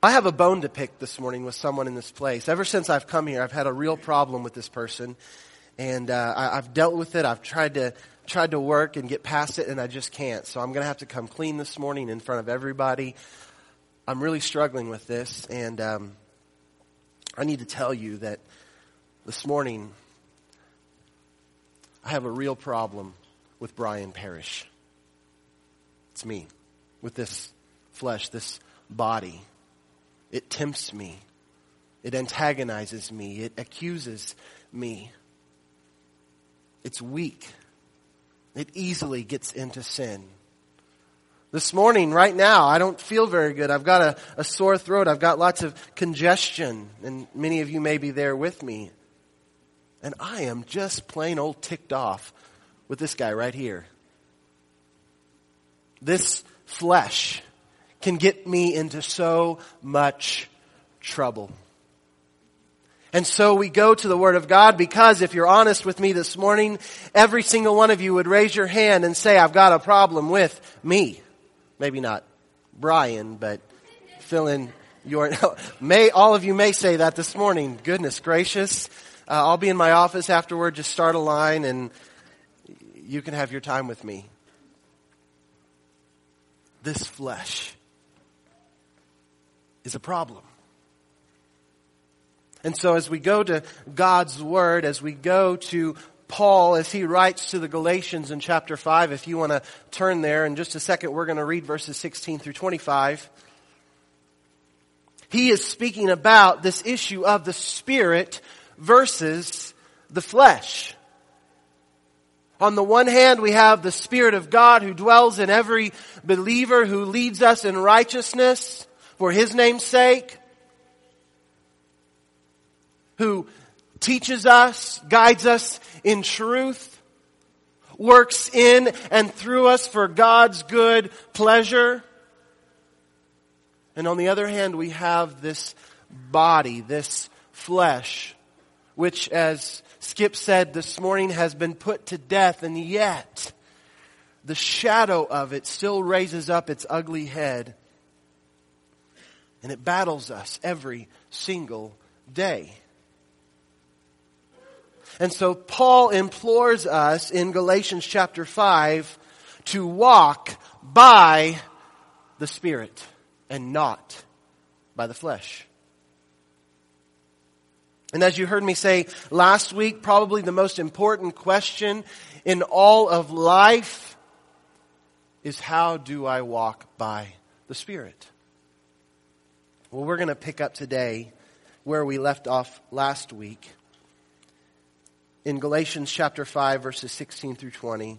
I have a bone to pick this morning with someone in this place. Ever since I've come here, I've had a real problem with this person, and uh, I, I've dealt with it. I've tried to tried to work and get past it, and I just can't. So I'm going to have to come clean this morning in front of everybody. I'm really struggling with this, and um, I need to tell you that this morning I have a real problem with Brian Parrish. It's me, with this flesh, this body. It tempts me. It antagonizes me. It accuses me. It's weak. It easily gets into sin. This morning, right now, I don't feel very good. I've got a, a, sore throat. I've got lots of congestion, and many of you may be there with me. And I am just plain old ticked off with this guy right here. This flesh can get me into so much trouble. And so we go to the Word of God because if you're honest with me this morning, every single one of you would raise your hand and say, I've got a problem with me. Maybe not Brian, but fill in your, may, all of you may say that this morning. Goodness gracious. Uh, I'll be in my office afterward, just start a line and you can have your time with me. This flesh is a problem. And so as we go to God's Word, as we go to Paul, as he writes to the Galatians in chapter 5, if you want to turn there in just a second, we're going to read verses 16 through 25. He is speaking about this issue of the Spirit versus the flesh. On the one hand, we have the Spirit of God who dwells in every believer who leads us in righteousness for His name's sake, who teaches us, guides us in truth, works in and through us for God's good pleasure. And on the other hand, we have this body, this flesh, which as Skip said this morning has been put to death and yet the shadow of it still raises up its ugly head and it battles us every single day. And so Paul implores us in Galatians chapter 5 to walk by the Spirit and not by the flesh. And as you heard me say last week, probably the most important question in all of life is how do I walk by the Spirit? Well, we're going to pick up today where we left off last week in Galatians chapter 5 verses 16 through 20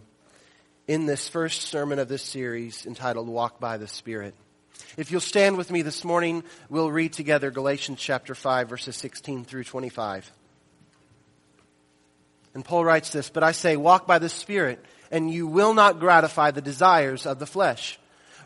in this first sermon of this series entitled Walk by the Spirit. If you'll stand with me this morning, we'll read together Galatians chapter 5 verses 16 through 25. And Paul writes this, but I say walk by the Spirit and you will not gratify the desires of the flesh.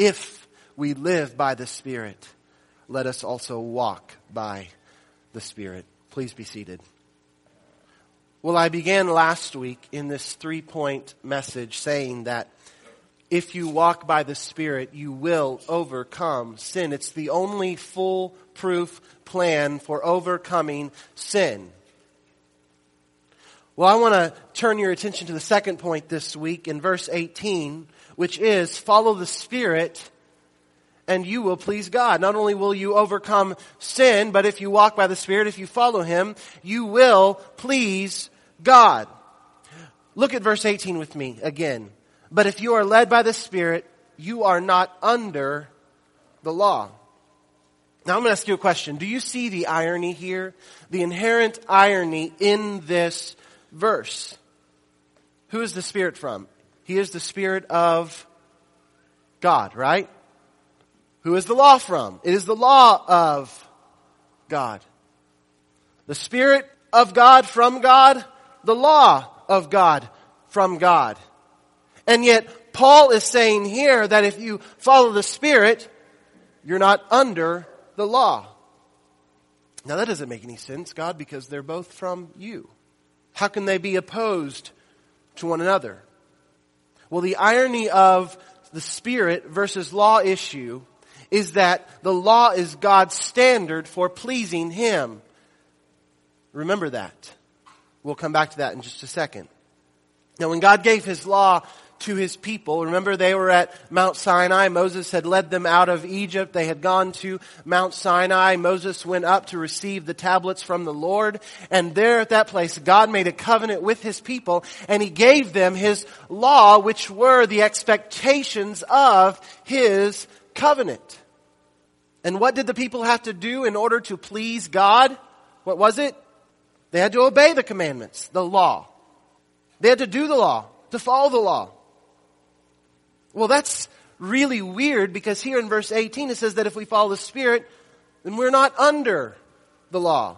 If we live by the Spirit, let us also walk by the Spirit. Please be seated. Well, I began last week in this three point message saying that if you walk by the Spirit, you will overcome sin. It's the only foolproof plan for overcoming sin. Well, I want to turn your attention to the second point this week in verse 18 which is follow the Spirit and you will please God. Not only will you overcome sin, but if you walk by the Spirit, if you follow Him, you will please God. Look at verse 18 with me again. But if you are led by the Spirit, you are not under the law. Now I'm going to ask you a question. Do you see the irony here? The inherent irony in this verse. Who is the Spirit from? He is the Spirit of God, right? Who is the law from? It is the law of God. The Spirit of God from God, the law of God from God. And yet, Paul is saying here that if you follow the Spirit, you're not under the law. Now that doesn't make any sense, God, because they're both from you. How can they be opposed to one another? Well, the irony of the Spirit versus law issue is that the law is God's standard for pleasing Him. Remember that. We'll come back to that in just a second. Now, when God gave His law to his people. Remember they were at Mount Sinai. Moses had led them out of Egypt. They had gone to Mount Sinai. Moses went up to receive the tablets from the Lord. And there at that place, God made a covenant with his people and he gave them his law, which were the expectations of his covenant. And what did the people have to do in order to please God? What was it? They had to obey the commandments, the law. They had to do the law, to follow the law. Well, that's really weird because here in verse 18 it says that if we follow the Spirit, then we're not under the law.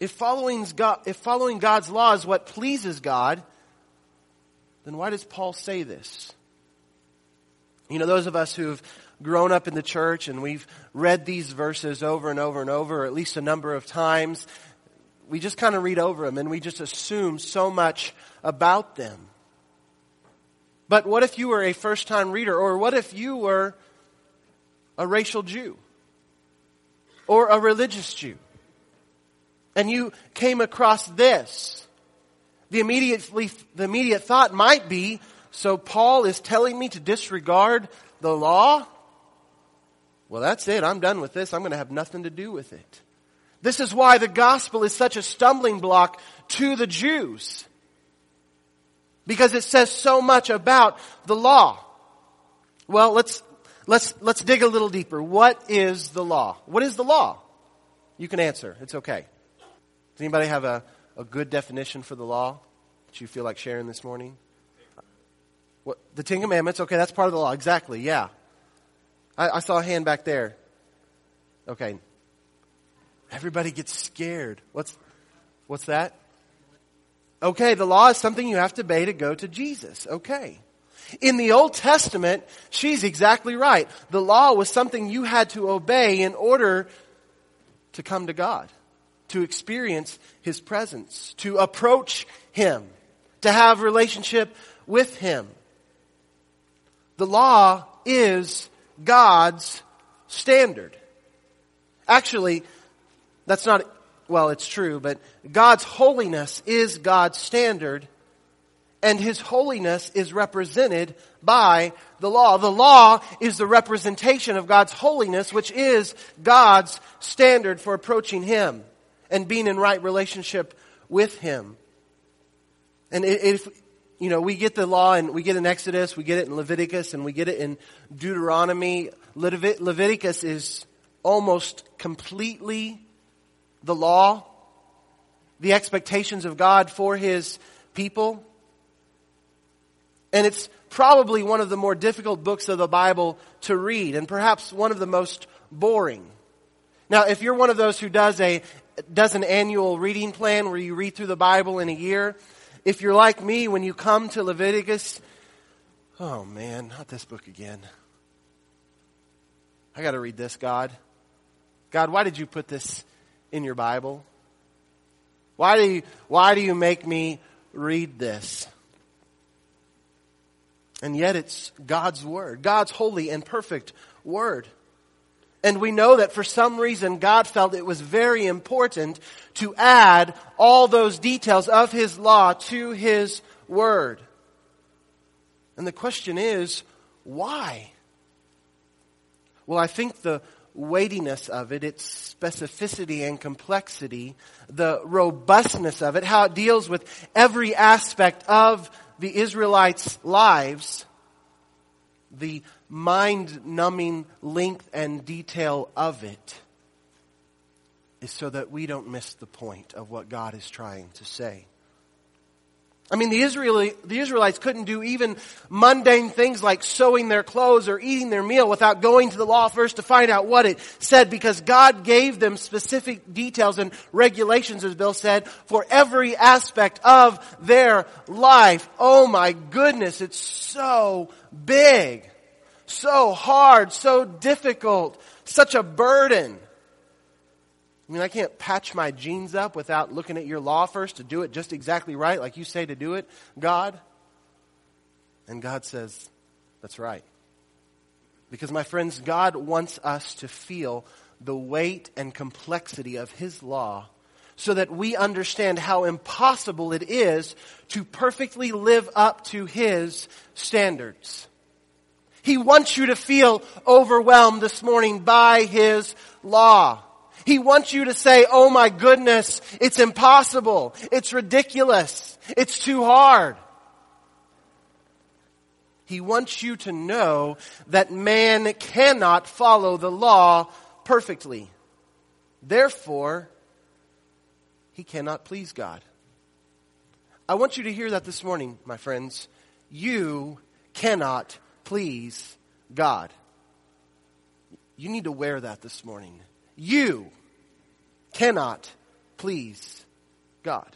If following, God, if following God's law is what pleases God, then why does Paul say this? You know, those of us who've grown up in the church and we've read these verses over and over and over, at least a number of times, we just kind of read over them and we just assume so much about them. But what if you were a first time reader? Or what if you were a racial Jew? Or a religious Jew? And you came across this. The the immediate thought might be, so Paul is telling me to disregard the law? Well, that's it. I'm done with this. I'm going to have nothing to do with it. This is why the gospel is such a stumbling block to the Jews. Because it says so much about the law. Well, let's, let's, let's dig a little deeper. What is the law? What is the law? You can answer. It's okay. Does anybody have a, a good definition for the law that you feel like sharing this morning? What, the Ten Commandments. Okay, that's part of the law. Exactly. Yeah. I, I saw a hand back there. Okay. Everybody gets scared. What's, what's that? Okay, the law is something you have to obey to go to Jesus. Okay. In the Old Testament, she's exactly right. The law was something you had to obey in order to come to God, to experience His presence, to approach Him, to have relationship with Him. The law is God's standard. Actually, that's not well, it's true, but God's holiness is God's standard, and His holiness is represented by the law. The law is the representation of God's holiness, which is God's standard for approaching Him and being in right relationship with Him. And if, you know, we get the law and we get in Exodus, we get it in Leviticus, and we get it in Deuteronomy. Leviticus is almost completely the law, the expectations of God for His people. And it's probably one of the more difficult books of the Bible to read and perhaps one of the most boring. Now, if you're one of those who does a, does an annual reading plan where you read through the Bible in a year, if you're like me, when you come to Leviticus, oh man, not this book again. I gotta read this, God. God, why did you put this in your Bible? Why do you, why do you make me read this? And yet it's God's Word, God's holy and perfect Word. And we know that for some reason God felt it was very important to add all those details of His law to His Word. And the question is, why? Well, I think the weightiness of it, its specificity and complexity, the robustness of it, how it deals with every aspect of the Israelites' lives, the mind numbing length and detail of it is so that we don't miss the point of what God is trying to say. I mean, the, Israeli, the Israelites couldn't do even mundane things like sewing their clothes or eating their meal without going to the law first to find out what it said because God gave them specific details and regulations, as Bill said, for every aspect of their life. Oh my goodness, it's so big, so hard, so difficult, such a burden. I mean, I can't patch my jeans up without looking at your law first to do it just exactly right, like you say to do it, God. And God says, that's right. Because, my friends, God wants us to feel the weight and complexity of His law so that we understand how impossible it is to perfectly live up to His standards. He wants you to feel overwhelmed this morning by His law. He wants you to say, oh my goodness, it's impossible. It's ridiculous. It's too hard. He wants you to know that man cannot follow the law perfectly. Therefore, he cannot please God. I want you to hear that this morning, my friends. You cannot please God. You need to wear that this morning. You cannot please God.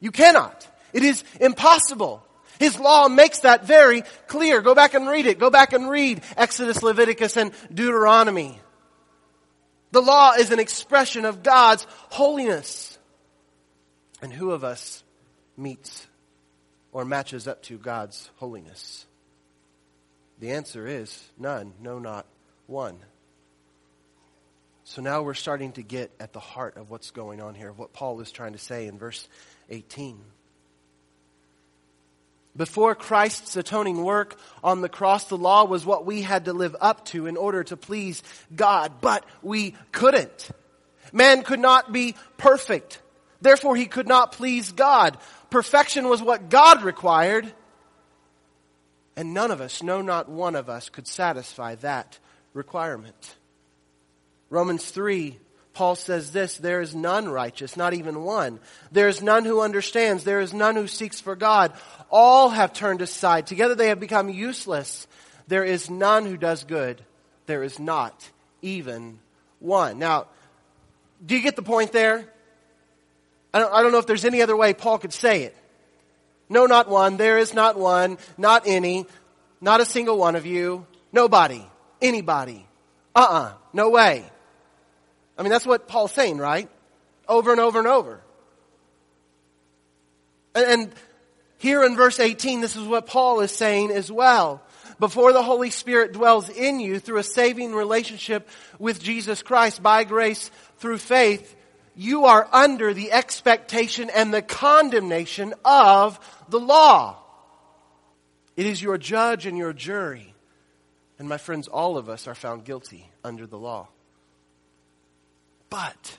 You cannot. It is impossible. His law makes that very clear. Go back and read it. Go back and read Exodus, Leviticus, and Deuteronomy. The law is an expression of God's holiness. And who of us meets or matches up to God's holiness? The answer is none, no, not one. So now we're starting to get at the heart of what's going on here, of what Paul is trying to say in verse 18. Before Christ's atoning work on the cross, the law was what we had to live up to in order to please God, but we couldn't. Man could not be perfect. Therefore, he could not please God. Perfection was what God required. And none of us, no, not one of us, could satisfy that requirement. Romans 3, Paul says this, there is none righteous, not even one. There is none who understands. There is none who seeks for God. All have turned aside. Together they have become useless. There is none who does good. There is not even one. Now, do you get the point there? I don't, I don't know if there's any other way Paul could say it. No, not one. There is not one. Not any. Not a single one of you. Nobody. Anybody. Uh-uh. No way. I mean, that's what Paul's saying, right? Over and over and over. And, here in verse 18, this is what Paul is saying as well. Before the Holy Spirit dwells in you through a saving relationship with Jesus Christ by grace through faith, you are under the expectation and the condemnation of the law. It is your judge and your jury. And my friends, all of us are found guilty under the law. But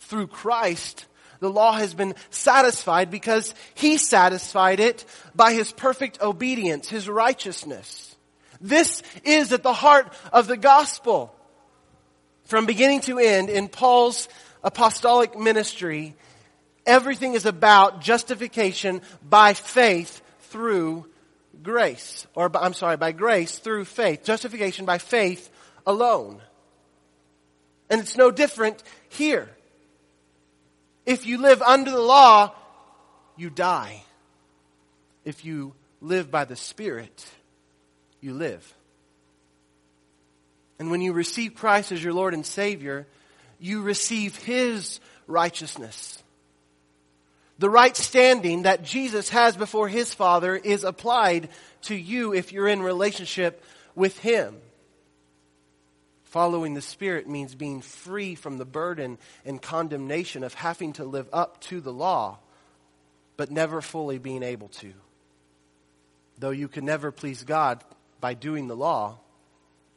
through Christ, the law has been satisfied because he satisfied it by his perfect obedience, his righteousness. This is at the heart of the gospel. From beginning to end in Paul's apostolic ministry, everything is about justification by faith through grace. Or, I'm sorry, by grace through faith. Justification by faith alone. And it's no different here. If you live under the law, you die. If you live by the Spirit, you live. And when you receive Christ as your Lord and Savior, you receive His righteousness. The right standing that Jesus has before His Father is applied to you if you're in relationship with Him. Following the Spirit means being free from the burden and condemnation of having to live up to the law, but never fully being able to. Though you can never please God by doing the law,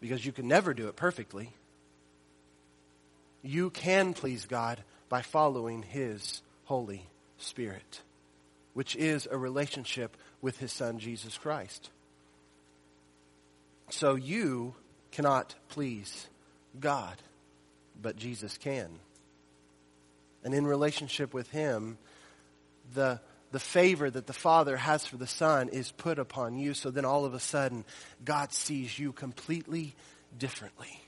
because you can never do it perfectly. You can please God by following His Holy Spirit, which is a relationship with His Son, Jesus Christ. So you cannot please God, but Jesus can. And in relationship with Him, the, the favor that the Father has for the Son is put upon you. So then all of a sudden, God sees you completely differently.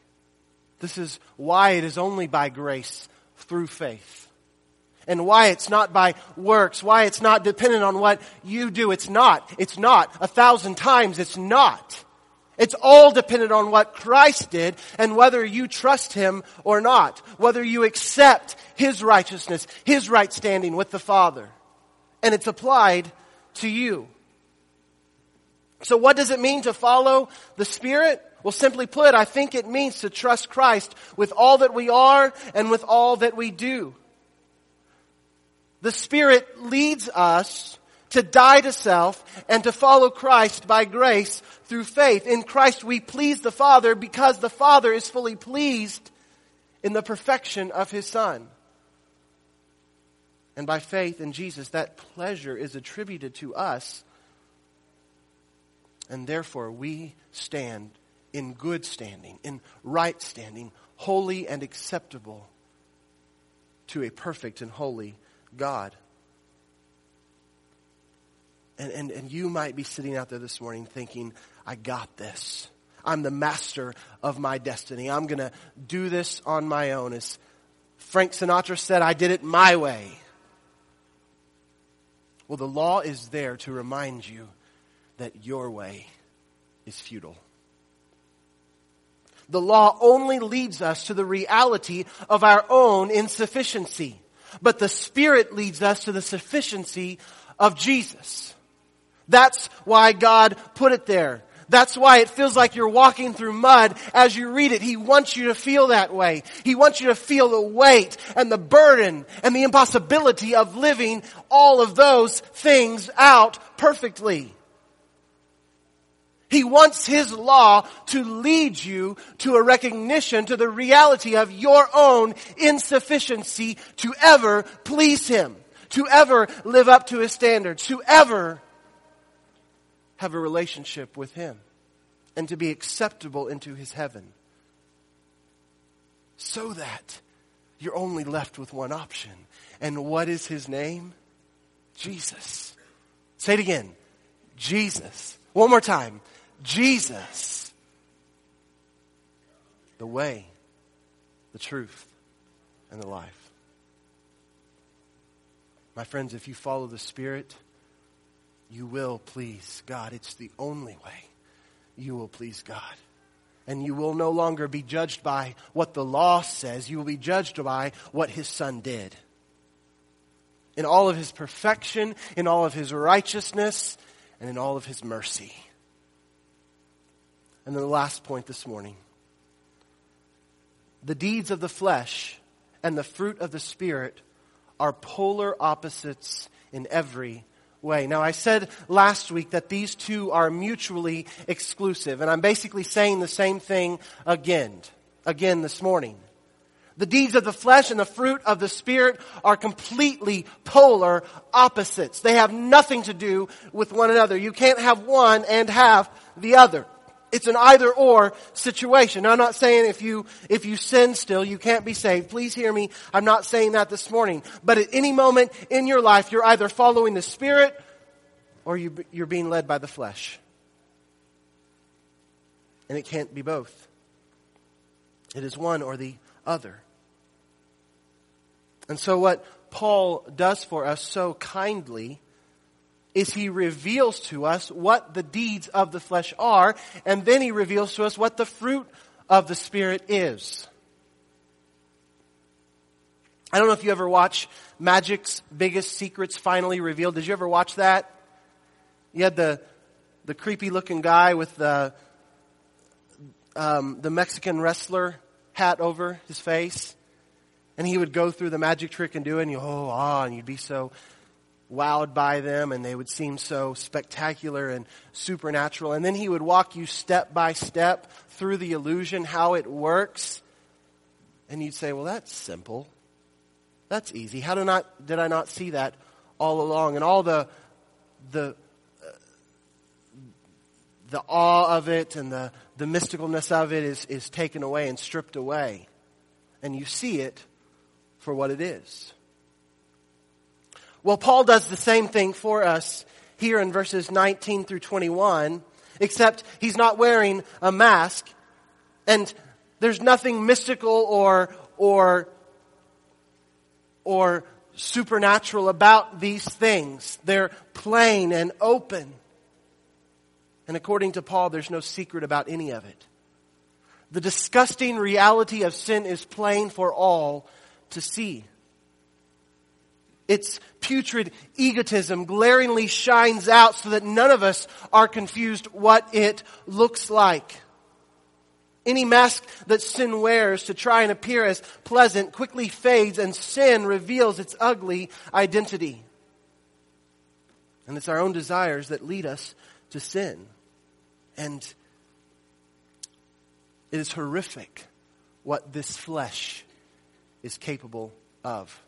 This is why it is only by grace through faith. And why it's not by works, why it's not dependent on what you do. It's not. It's not. A thousand times it's not. It's all dependent on what Christ did and whether you trust Him or not. Whether you accept His righteousness, His right standing with the Father. And it's applied to you. So what does it mean to follow the Spirit? Well, simply put, I think it means to trust Christ with all that we are and with all that we do. The Spirit leads us to die to self and to follow Christ by grace through faith. In Christ we please the Father because the Father is fully pleased in the perfection of His Son. And by faith in Jesus, that pleasure is attributed to us. And therefore we stand in good standing, in right standing, holy and acceptable to a perfect and holy God. And, and, and you might be sitting out there this morning thinking, I got this. I'm the master of my destiny. I'm going to do this on my own. As Frank Sinatra said, I did it my way. Well, the law is there to remind you that your way is futile. The law only leads us to the reality of our own insufficiency. But the Spirit leads us to the sufficiency of Jesus. That's why God put it there. That's why it feels like you're walking through mud as you read it. He wants you to feel that way. He wants you to feel the weight and the burden and the impossibility of living all of those things out perfectly. He wants His law to lead you to a recognition to the reality of your own insufficiency to ever please Him, to ever live up to His standards, to ever have a relationship with Him and to be acceptable into His heaven. So that you're only left with one option. And what is His name? Jesus. Say it again. Jesus. One more time. Jesus. The way, the truth, and the life. My friends, if you follow the Spirit, you will please God. It's the only way you will please God. And you will no longer be judged by what the law says. You will be judged by what his son did. In all of his perfection, in all of his righteousness, and in all of his mercy. And then the last point this morning. The deeds of the flesh and the fruit of the Spirit are polar opposites in every way. Now, I said last week that these two are mutually exclusive, and I'm basically saying the same thing again, again this morning. The deeds of the flesh and the fruit of the Spirit are completely polar opposites. They have nothing to do with one another. You can't have one and have the other. It's an either or situation. Now, I'm not saying if you, if you sin still, you can't be saved. Please hear me. I'm not saying that this morning. But at any moment in your life, you're either following the Spirit or you, you're being led by the flesh. And it can't be both. It is one or the other. And so what Paul does for us so kindly is he reveals to us what the deeds of the flesh are, and then he reveals to us what the fruit of the Spirit is. I don't know if you ever watch Magic's Biggest Secrets Finally Revealed. Did you ever watch that? You had the, the creepy looking guy with the, um, the Mexican wrestler hat over his face. And he would go through the magic trick and do it, and you, oh, ah, and you'd be so wowed by them and they would seem so spectacular and supernatural. And then he would walk you step by step through the illusion, how it works. And you'd say, well, that's simple. That's easy. How did, not, did I not see that all along? And all the, the, uh, the awe of it and the, the mysticalness of it is, is taken away and stripped away. And you see it for what it is. Well, Paul does the same thing for us here in verses 19 through 21, except he's not wearing a mask and there's nothing mystical or, or, or supernatural about these things. They're plain and open. And according to Paul, there's no secret about any of it. The disgusting reality of sin is plain for all to see. Its putrid egotism glaringly shines out so that none of us are confused what it looks like. Any mask that sin wears to try and appear as pleasant quickly fades and sin reveals its ugly identity. And it's our own desires that lead us to sin. And it is horrific what this flesh is capable of.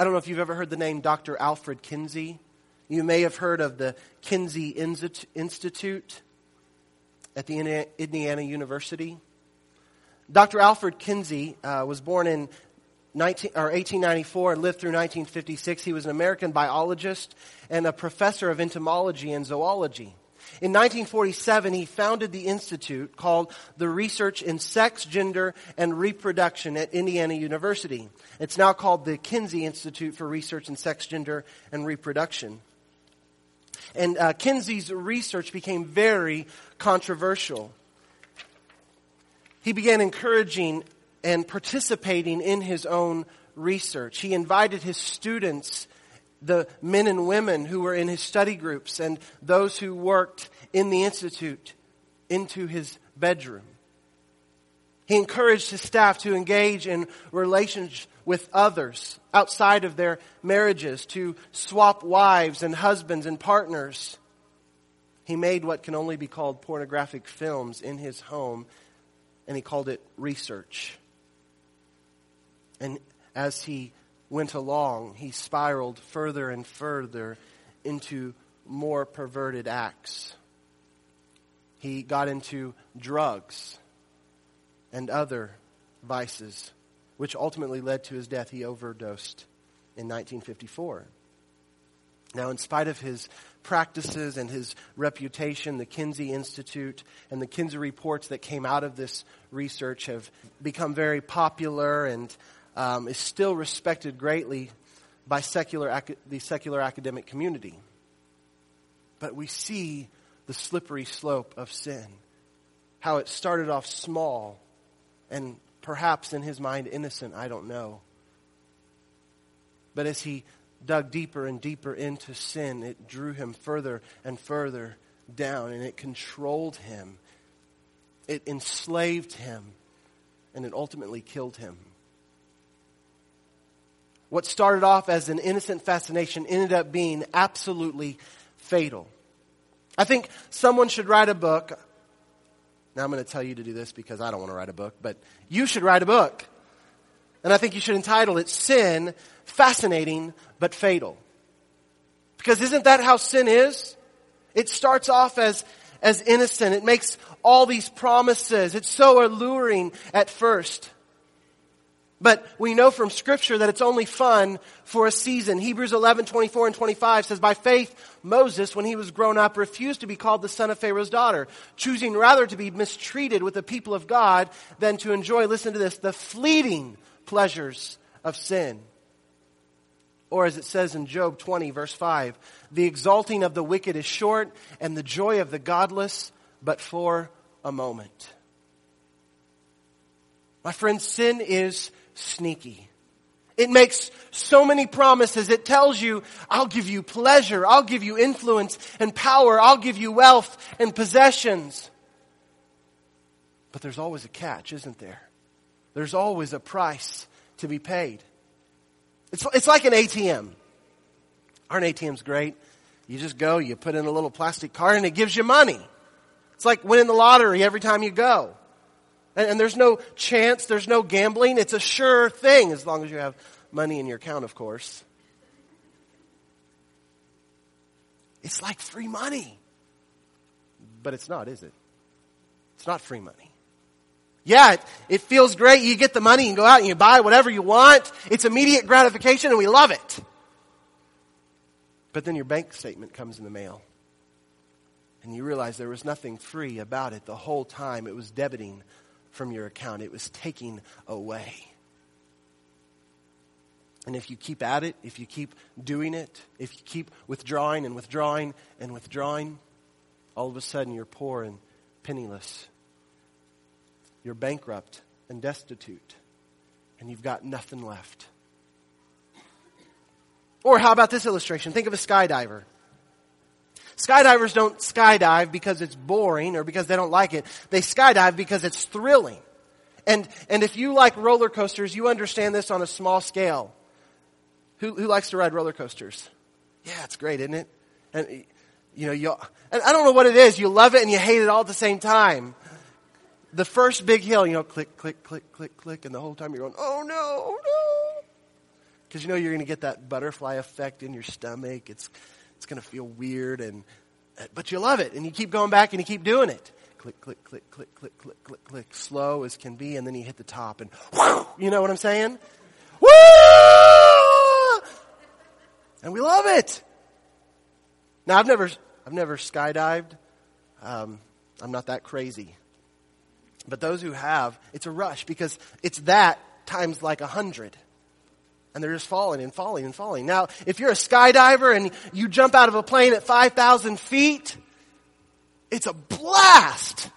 I don't know if you've ever heard the name Dr. Alfred Kinsey. You may have heard of the Kinsey Institute at the Indiana University. Dr. Alfred Kinsey uh, was born in 19, or 1894 and lived through 1956. He was an American biologist and a professor of entomology and zoology. In 1947, he founded the institute called the Research in Sex, Gender, and Reproduction at Indiana University. It's now called the Kinsey Institute for Research in Sex, Gender, and Reproduction. And uh, Kinsey's research became very controversial. He began encouraging and participating in his own research. He invited his students the men and women who were in his study groups and those who worked in the institute into his bedroom. He encouraged his staff to engage in relations with others outside of their marriages, to swap wives and husbands and partners. He made what can only be called pornographic films in his home, and he called it research. And as he went along, he spiraled further and further into more perverted acts. He got into drugs and other vices, which ultimately led to his death. He overdosed in 1954. Now, in spite of his practices and his reputation, the Kinsey Institute and the Kinsey reports that came out of this research have become very popular and um, is still respected greatly by secular, the secular academic community. But we see the slippery slope of sin. How it started off small and perhaps in his mind innocent, I don't know. But as he dug deeper and deeper into sin, it drew him further and further down and it controlled him. It enslaved him and it ultimately killed him. What started off as an innocent fascination ended up being absolutely fatal. I think someone should write a book. Now I'm going to tell you to do this because I don't want to write a book, but you should write a book. And I think you should entitle it Sin, Fascinating but Fatal. Because isn't that how sin is? It starts off as, as innocent. It makes all these promises. It's so alluring at first. But we know from scripture that it's only fun for a season. Hebrews 11, 24 and 25 says, By faith, Moses, when he was grown up, refused to be called the son of Pharaoh's daughter, choosing rather to be mistreated with the people of God than to enjoy, listen to this, the fleeting pleasures of sin. Or as it says in Job 20 verse 5, the exalting of the wicked is short and the joy of the godless but for a moment. My friend, sin is sneaky. It makes so many promises. It tells you, I'll give you pleasure. I'll give you influence and power. I'll give you wealth and possessions. But there's always a catch, isn't there? There's always a price to be paid. It's, it's like an ATM. Aren't ATMs great? You just go, you put in a little plastic card and it gives you money. It's like winning the lottery every time you go. And, and there's no chance, there's no gambling. It's a sure thing as long as you have money in your account, of course. It's like free money. But it's not, is it? It's not free money. Yeah, it, it, feels great. You get the money and go out and you buy whatever you want. It's immediate gratification and we love it. But then your bank statement comes in the mail. And you realize there was nothing free about it the whole time. It was debiting from your account, it was taking away. And if you keep at it, if you keep doing it, if you keep withdrawing and withdrawing and withdrawing, all of a sudden you're poor and penniless. You're bankrupt and destitute. And you've got nothing left. Or how about this illustration? Think of a skydiver. Skydivers don't skydive because it's boring or because they don't like it. They skydive because it's thrilling. And, and if you like roller coasters, you understand this on a small scale. Who, who likes to ride roller coasters? Yeah, it's great, isn't it? And, you know, you, and I don't know what it is. You love it and you hate it all at the same time. The first big hill, you know, click, click, click, click, click, and the whole time you're going, oh no, oh no. Because you know you're going to get that butterfly effect in your stomach. It's, it's going to feel weird and, but you love it and you keep going back and you keep doing it. Click, click, click, click, click, click, click, click, slow as can be, and then you hit the top and, whoo, you know what I'm saying? Woo! And we love it. Now I've never, I've never skydived. Um, I'm not that crazy. But those who have, it's a rush because it's that times like a hundred. And they're just falling and falling and falling. Now, if you're a skydiver and you jump out of a plane at 5,000 feet, it's a blast.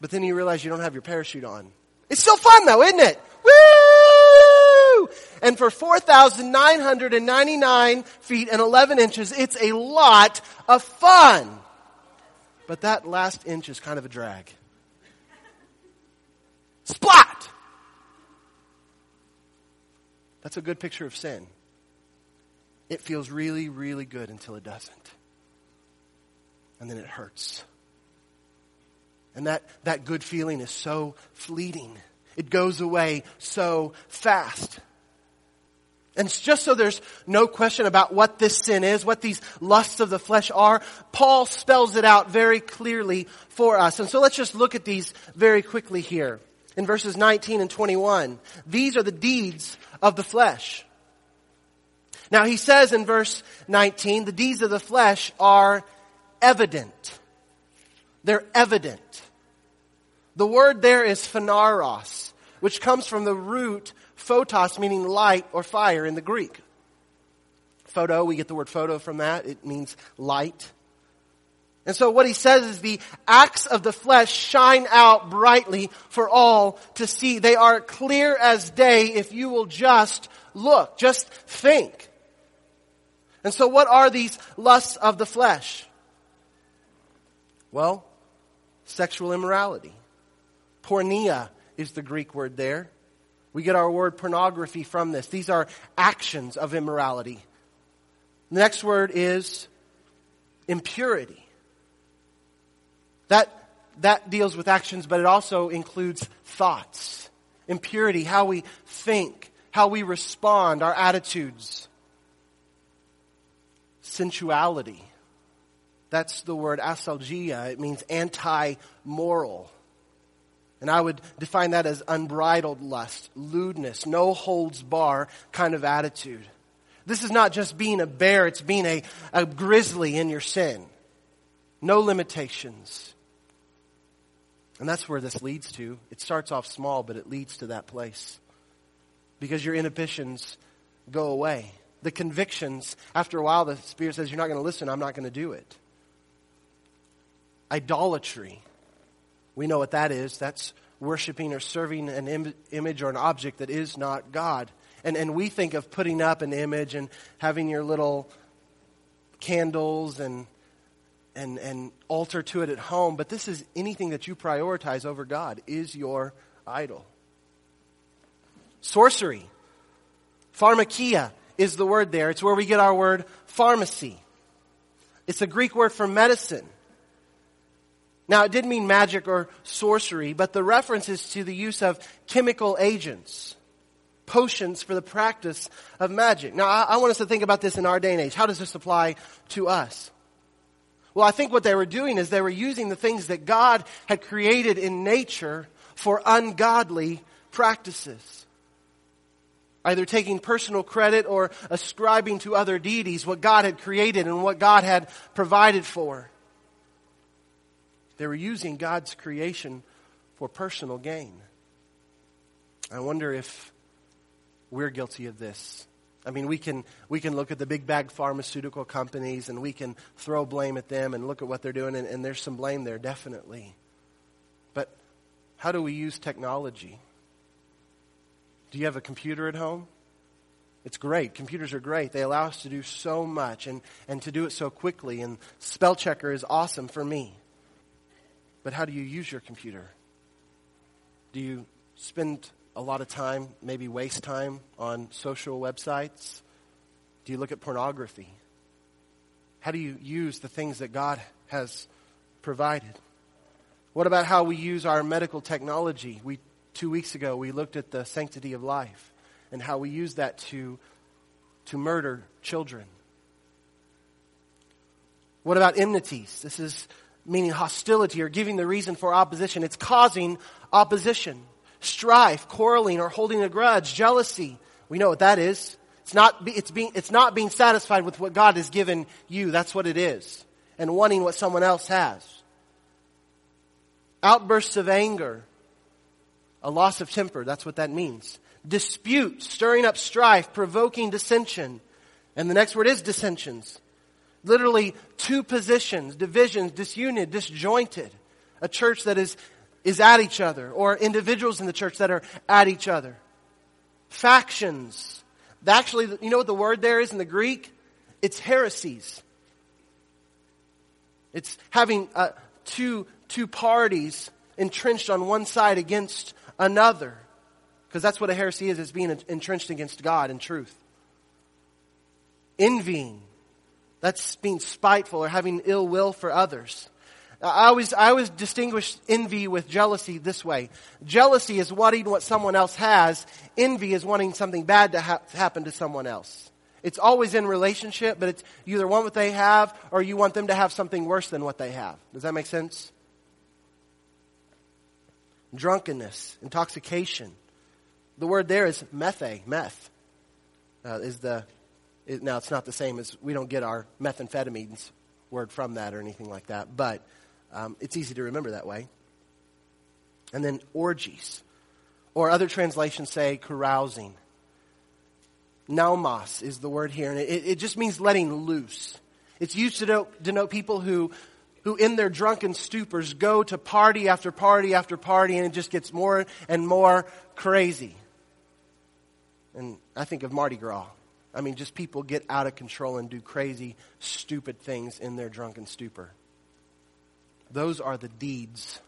But then you realize you don't have your parachute on. It's still fun though, isn't it? Woo! And for 4,999 feet and 11 inches, it's a lot of fun. But that last inch is kind of a drag. Splat! That's a good picture of sin. It feels really, really good until it doesn't. And then it hurts. And that, that good feeling is so fleeting. It goes away so fast. And just so there's no question about what this sin is, what these lusts of the flesh are, Paul spells it out very clearly for us. And so let's just look at these very quickly here. In verses 19 and 21, these are the deeds of the flesh. Now he says in verse 19, the deeds of the flesh are evident. They're evident. The word there is phaneros, which comes from the root photos meaning light or fire in the Greek. Photo, we get the word photo from that. It means light. And so what he says is the acts of the flesh shine out brightly for all to see. They are clear as day if you will just look, just think. And so what are these lusts of the flesh? Well, sexual immorality. Porneia is the Greek word there. We get our word pornography from this. These are actions of immorality. The next word is impurity. That, that deals with actions, but it also includes thoughts. Impurity, how we think, how we respond, our attitudes. Sensuality. That's the word aselgeia. It means anti-moral. And I would define that as unbridled lust, lewdness, no holds bar kind of attitude. This is not just being a bear, it's being a, a grizzly in your sin. No limitations. And that's where this leads to. It starts off small, but it leads to that place. Because your inhibitions go away. The convictions, after a while, the Spirit says, You're not going to listen, I'm not going to do it. Idolatry. We know what that is. That's worshiping or serving an Im- image or an object that is not God. And, and we think of putting up an image and having your little candles and and, and altar to it at home, but this is anything that you prioritize over God is your idol. Sorcery, pharmakia, is the word there. It's where we get our word pharmacy. It's a Greek word for medicine. Now, it didn't mean magic or sorcery, but the reference is to the use of chemical agents, potions for the practice of magic. Now, I, I want us to think about this in our day and age. How does this apply to us? Well, I think what they were doing is they were using the things that God had created in nature for ungodly practices. Either taking personal credit or ascribing to other deities what God had created and what God had provided for. They were using God's creation for personal gain. I wonder if we're guilty of this. I mean, we can, we can look at the big bag pharmaceutical companies and we can throw blame at them and look at what they're doing, and, and there's some blame there, definitely. But how do we use technology? Do you have a computer at home? It's great. Computers are great. They allow us to do so much and, and to do it so quickly. And spell checker is awesome for me. But how do you use your computer? Do you spend a lot of time, maybe waste time on social websites? Do you look at pornography? How do you use the things that God has provided? What about how we use our medical technology? We two weeks ago we looked at the sanctity of life and how we use that to to murder children. What about enmities? This is meaning hostility or giving the reason for opposition. It's causing opposition, strife, quarreling, or holding a grudge, jealousy. We know what that is. It's not, it's being, it's not being satisfied with what God has given you. That's what it is. And wanting what someone else has. Outbursts of anger, a loss of temper. That's what that means. Dispute, stirring up strife, provoking dissension. And the next word is dissensions literally two positions, divisions, disunited, disjointed. A church that is, is at each other, or individuals in the church that are at each other. Factions. Actually, you know what the word there is in the Greek? It's heresies. It's having uh, two, two parties entrenched on one side against another. Because that's what a heresy is, it's being entrenched against God and truth. Envying, that's being spiteful or having ill will for others. I always, I always distinguish envy with jealousy this way. Jealousy is wanting what someone else has. Envy is wanting something bad to ha- happen to someone else. It's always in relationship, but it's you either want what they have or you want them to have something worse than what they have. Does that make sense? Drunkenness, intoxication. The word there is methe, meth, uh, is the it, now, it's not the same as we don't get our methamphetamines word from that or anything like that, but um, it's easy to remember that way. And then orgies, or other translations say carousing. Naumos is the word here, and it, it just means letting loose. It's used to denote, denote people who, who in their drunken stupors go to party after party after party, and it just gets more and more crazy. And I think of Mardi Gras. I mean, just people get out of control and do crazy, stupid things in their drunken stupor. Those are the deeds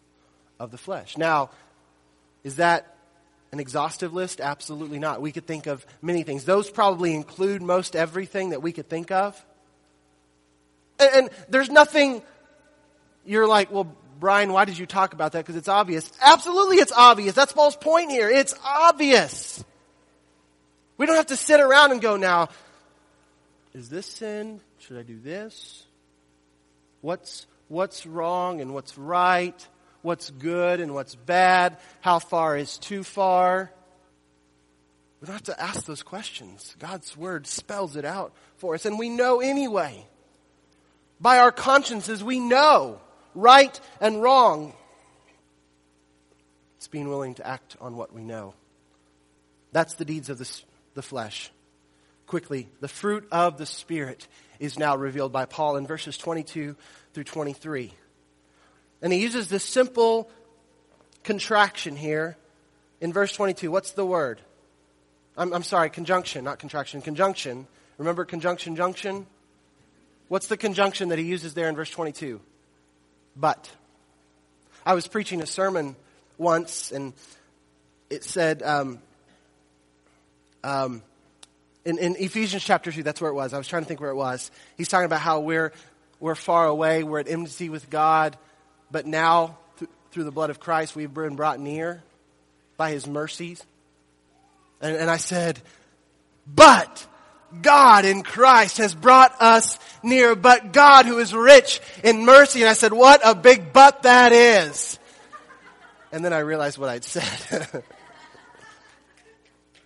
of the flesh. Now, is that an exhaustive list? Absolutely not. We could think of many things. Those probably include most everything that we could think of. And, and there's nothing you're like, well, Brian, why did you talk about that? Because it's obvious. Absolutely, it's obvious. That's Paul's point here. It's obvious. We don't have to sit around and go, now, is this sin? Should I do this? What's, what's wrong and what's right? What's good and what's bad? How far is too far? We don't have to ask those questions. God's word spells it out for us, and we know anyway. By our consciences, we know right and wrong. It's being willing to act on what we know. That's the deeds of the the flesh. Quickly, the fruit of the Spirit is now revealed by Paul in verses 22 through 23. And he uses this simple contraction here in verse 22. What's the word? I'm, I'm sorry, conjunction, not contraction, conjunction. Remember conjunction, junction? What's the conjunction that he uses there in verse 22? But. I was preaching a sermon once, and it said, um, um, in, in Ephesians chapter 2, that's where it was. I was trying to think where it was. He's talking about how we're, we're far away, we're at enmity with God, but now, th- through the blood of Christ, we've been brought near by his mercies. And, and I said, but God in Christ has brought us near, but God who is rich in mercy. And I said, what a big but that is. And then I realized what I'd said.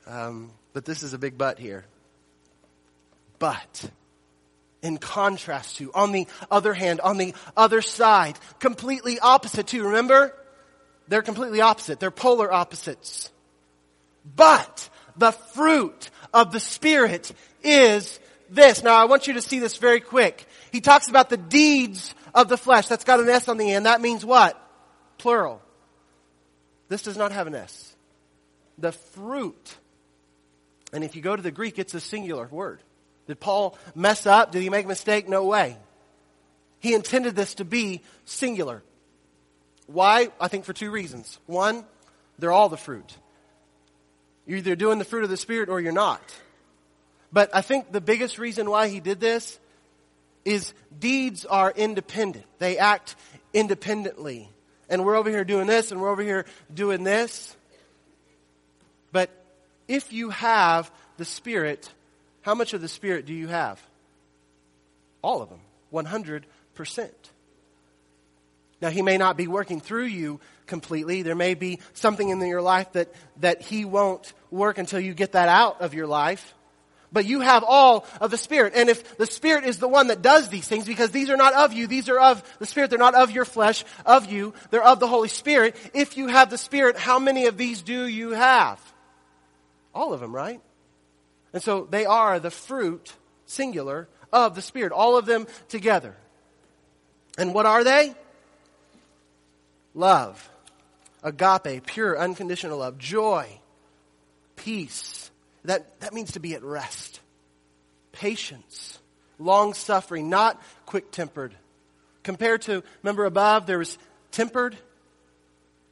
um, but this is a big but here. But, in contrast to, on the other hand, on the other side, completely opposite to, remember? They're completely opposite. They're polar opposites. But, the fruit of the Spirit is this. Now I want you to see this very quick. He talks about the deeds of the flesh. That's got an S on the end. That means what? Plural. This does not have an S. The fruit. And if you go to the Greek, it's a singular word. Did Paul mess up? Did he make a mistake? No way. He intended this to be singular. Why? I think for two reasons. One, they're all the fruit. You're either doing the fruit of the Spirit or you're not. But I think the biggest reason why he did this is deeds are independent. They act independently. And we're over here doing this and we're over here doing this. But if you have the Spirit, how much of the Spirit do you have? All of them. 100%. Now, He may not be working through you completely. There may be something in your life that, that He won't work until you get that out of your life. But you have all of the Spirit. And if the Spirit is the one that does these things, because these are not of you, these are of the Spirit, they're not of your flesh, of you, they're of the Holy Spirit. If you have the Spirit, how many of these do you have? All of them, right? And so they are the fruit, singular, of the Spirit. All of them together. And what are they? Love. Agape, pure, unconditional love. Joy. Peace that, that means to be at rest. Patience. Long suffering, not quick tempered. Compared to, remember above, there was tempered.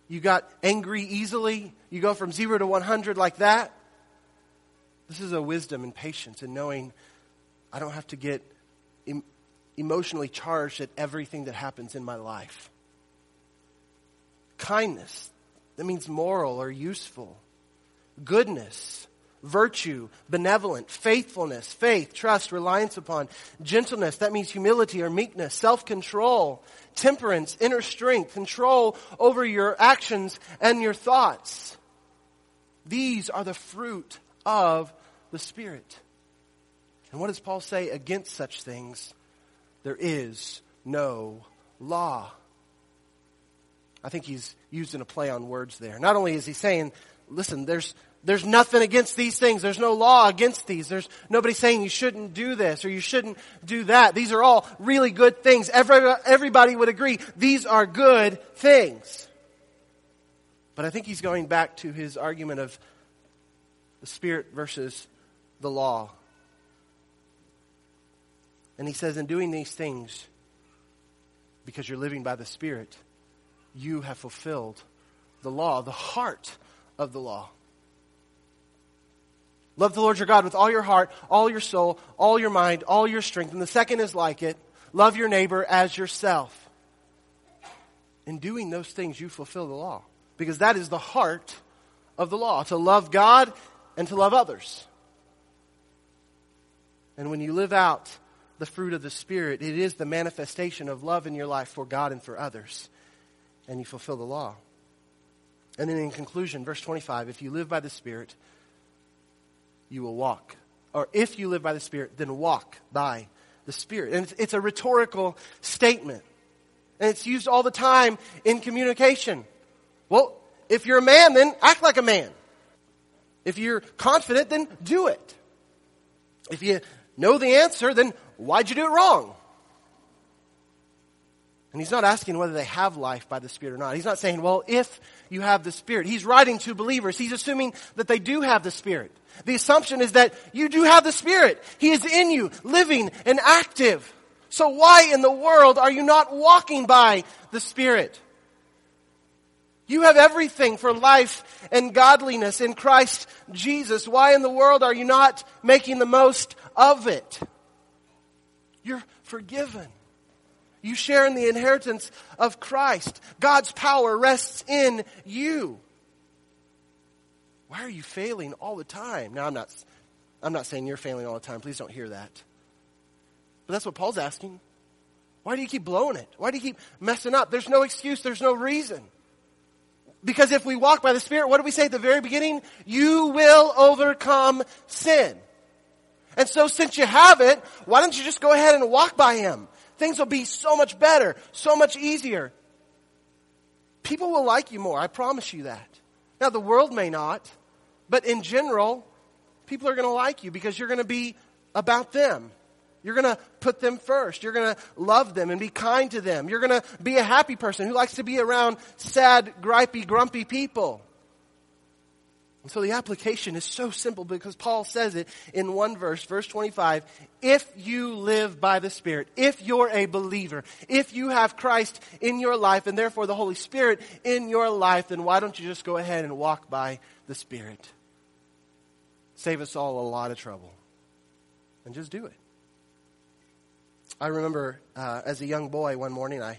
You got angry easily. You go from zero to 100 like that. This is a wisdom and patience and knowing I don't have to get em- emotionally charged at everything that happens in my life. Kindness, that means moral or useful. Goodness, virtue, benevolent, faithfulness, faith, trust, reliance upon, gentleness, that means humility or meekness, self-control, temperance, inner strength, control over your actions and your thoughts. These are the fruit of the Spirit. And what does Paul say against such things? There is no law. I think he's using a play on words there. Not only is he saying, listen, there's, there's nothing against these things. There's no law against these. There's nobody saying you shouldn't do this or you shouldn't do that. These are all really good things. Every, everybody would agree these are good things. But I think he's going back to his argument of the Spirit versus the law. And he says, in doing these things, because you're living by the Spirit, you have fulfilled the law, the heart of the law. Love the Lord your God with all your heart, all your soul, all your mind, all your strength. And the second is like it love your neighbor as yourself. In doing those things, you fulfill the law. Because that is the heart of the law to love God and to love others. And when you live out the fruit of the Spirit, it is the manifestation of love in your life for God and for others. And you fulfill the law. And then in conclusion, verse 25 if you live by the Spirit, you will walk. Or if you live by the Spirit, then walk by the Spirit. And it's, it's a rhetorical statement. And it's used all the time in communication. Well, if you're a man, then act like a man. If you're confident, then do it. If you know the answer, then why'd you do it wrong? And he's not asking whether they have life by the Spirit or not. He's not saying, well, if you have the Spirit. He's writing to believers. He's assuming that they do have the Spirit. The assumption is that you do have the Spirit. He is in you, living and active. So why in the world are you not walking by the Spirit? You have everything for life and godliness in Christ Jesus. Why in the world are you not making the most of it? You're forgiven. You share in the inheritance of Christ. God's power rests in you. Why are you failing all the time? Now, I'm not, I'm not saying you're failing all the time. Please don't hear that. But that's what Paul's asking. Why do you keep blowing it? Why do you keep messing up? There's no excuse. There's no reason. Because if we walk by the Spirit, what do we say at the very beginning? You will overcome sin. And so since you have it, why don't you just go ahead and walk by Him? Things will be so much better, so much easier. People will like you more. I promise you that. Now, the world may not, but in general, people are going to like you because you're going to be about them. You're going to put them first. You're going to love them and be kind to them. You're going to be a happy person who likes to be around sad, gripey, grumpy people. And so the application is so simple because Paul says it in one verse, verse 25. If you live by the Spirit, if you're a believer, if you have Christ in your life and therefore the Holy Spirit in your life, then why don't you just go ahead and walk by the Spirit? Save us all a lot of trouble. And just do it. I remember uh, as a young boy one morning, I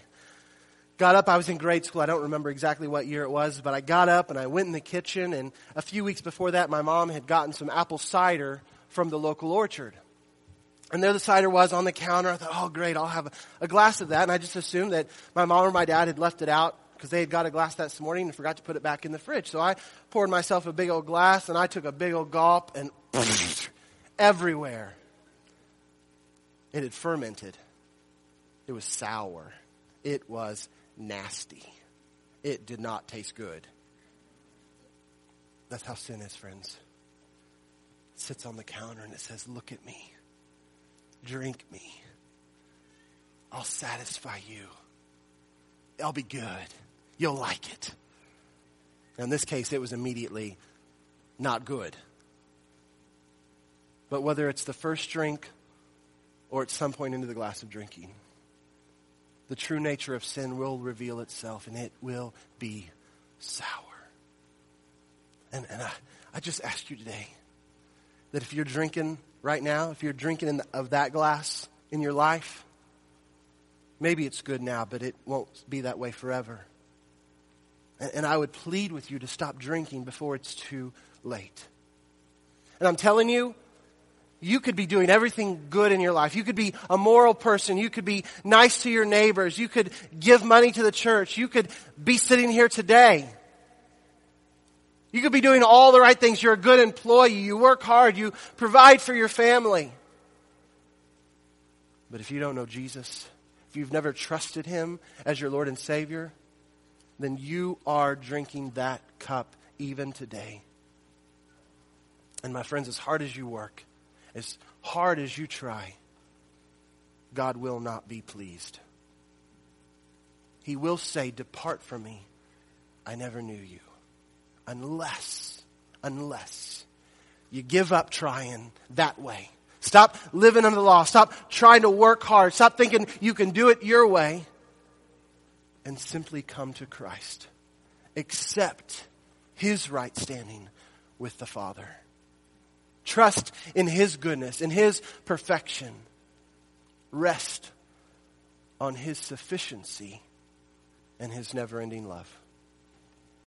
got up. I was in grade school. I don't remember exactly what year it was, but I got up and I went in the kitchen. And a few weeks before that, my mom had gotten some apple cider from the local orchard. And there the cider was on the counter. I thought, oh, great, I'll have a, glass of that. And I just assumed that my mom or my dad had left it out because they had got a glass that morning and forgot to put it back in the fridge. So I poured myself a big old glass and I took a big old gulp and everywhere. It had fermented. It was sour. It was nasty. It did not taste good. That's how sin is, friends. It sits on the counter and it says, Look at me. Drink me. I'll satisfy you. I'll be good. You'll like it. In this case, it was immediately not good. But whether it's the first drink or at some point into the glass of drinking, the true nature of sin will reveal itself and it will be sour. And, and I, I just ask you today that if you're drinking right now, if you're drinking the, of that glass in your life, maybe it's good now, but it won't be that way forever. And, and I would plead with you to stop drinking before it's too late. And I'm telling you, you could be doing everything good in your life. You could be a moral person. You could be nice to your neighbors. You could give money to the church. You could be sitting here today. You could be doing all the right things. You're a good employee. You work hard. You provide for your family. But if you don't know Jesus, if you've never trusted Him as your Lord and Savior, then you are drinking that cup even today. And my friends, as hard as you work, as hard as you try, God will not be pleased. He will say, Depart from me. I never knew you. Unless, unless you give up trying that way. Stop living under the law. Stop trying to work hard. Stop thinking you can do it your way. And simply come to Christ. Accept His right standing with the Father. Trust in His goodness, in His perfection. Rest on His sufficiency and His never ending love.